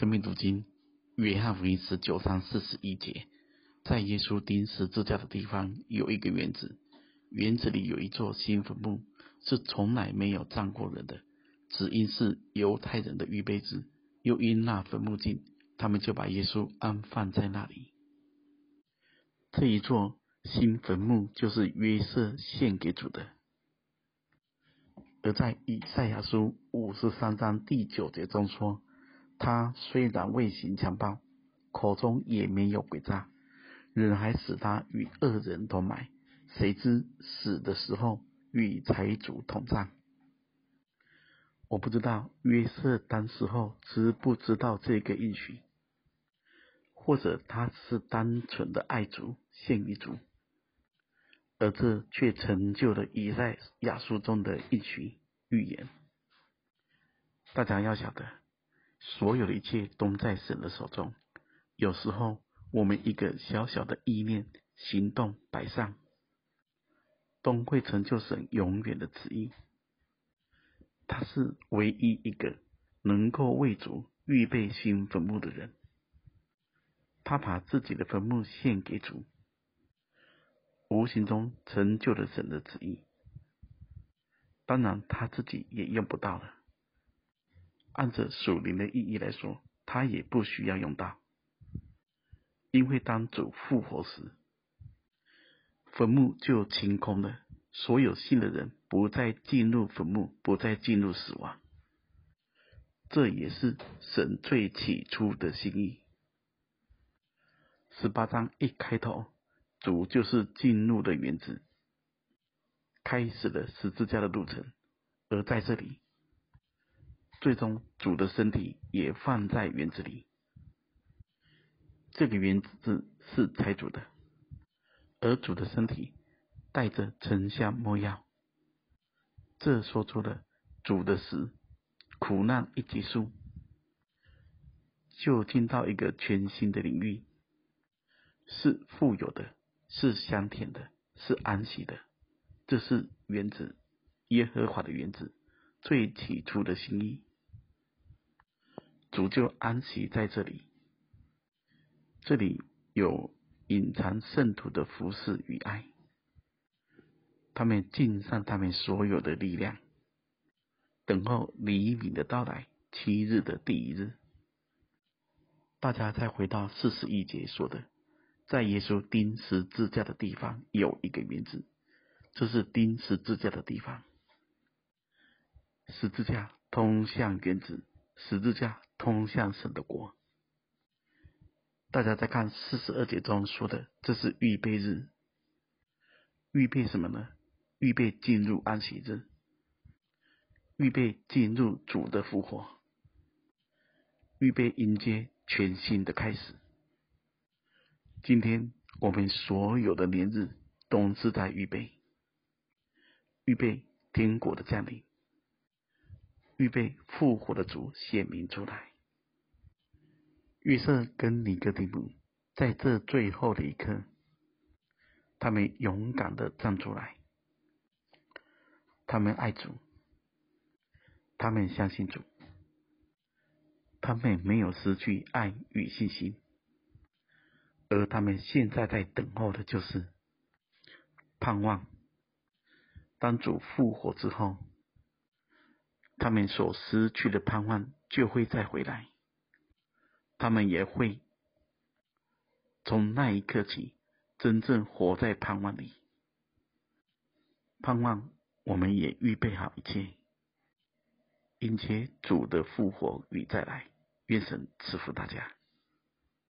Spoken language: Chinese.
生命读经，约翰福音十九章四十一节，在耶稣钉十字架的地方有一个园子，园子里有一座新坟墓，是从来没有葬过人的，只因是犹太人的预备日，又因那坟墓近，他们就把耶稣安放在那里。这一座新坟墓就是约瑟献给主的。而在以赛亚书五十三章第九节中说。他虽然未行强暴，口中也没有诡诈，人还使他与恶人同埋，谁知死的时候与财主同葬。我不知道约瑟当时候知不知道这个应许，或者他是单纯的爱主献于主，而这却成就了以赛亚书中的应许预言。大家要晓得。所有的一切都在神的手中。有时候，我们一个小小的意念、行动摆上，都会成就神永远的旨意。他是唯一一个能够为主预备新坟墓的人。他把自己的坟墓献给主，无形中成就了神的旨意。当然，他自己也用不到了。按着属灵的意义来说，他也不需要用到，因为当主复活时，坟墓就清空了，所有信的人不再进入坟墓，不再进入死亡。这也是神最起初的心意。十八章一开头，主就是进入的原子，开始了十字架的路程，而在这里。最终，主的身体也放在园子里。这个园子是财主的，而主的身体带着沉香摸药。这说出了主的死，苦难一结束，就进到一个全新的领域，是富有的，是香甜的，是安息的。这是园子，耶和华的园子，最起初的心意。主就安息在这里，这里有隐藏圣徒的服侍与爱，他们尽上他们所有的力量，等候黎明的到来，七日的第一日。大家再回到四十一节说的，在耶稣钉十字架的地方有一个园子，这是钉十字架的地方，十字架通向园子，十字架。通向神的国。大家再看四十二节中说的，这是预备日。预备什么呢？预备进入安息日，预备进入主的复活，预备迎接全新的开始。今天我们所有的年日都是在预备，预备天国的降临，预备复活的主显明出来。约瑟跟尼哥底母在这最后的一刻，他们勇敢的站出来，他们爱主，他们相信主，他们没有失去爱与信心，而他们现在在等候的就是盼望，当主复活之后，他们所失去的盼望就会再回来。他们也会从那一刻起，真正活在盼望里。盼望我们也预备好一切，迎接主的复活与再来。愿神赐福大家。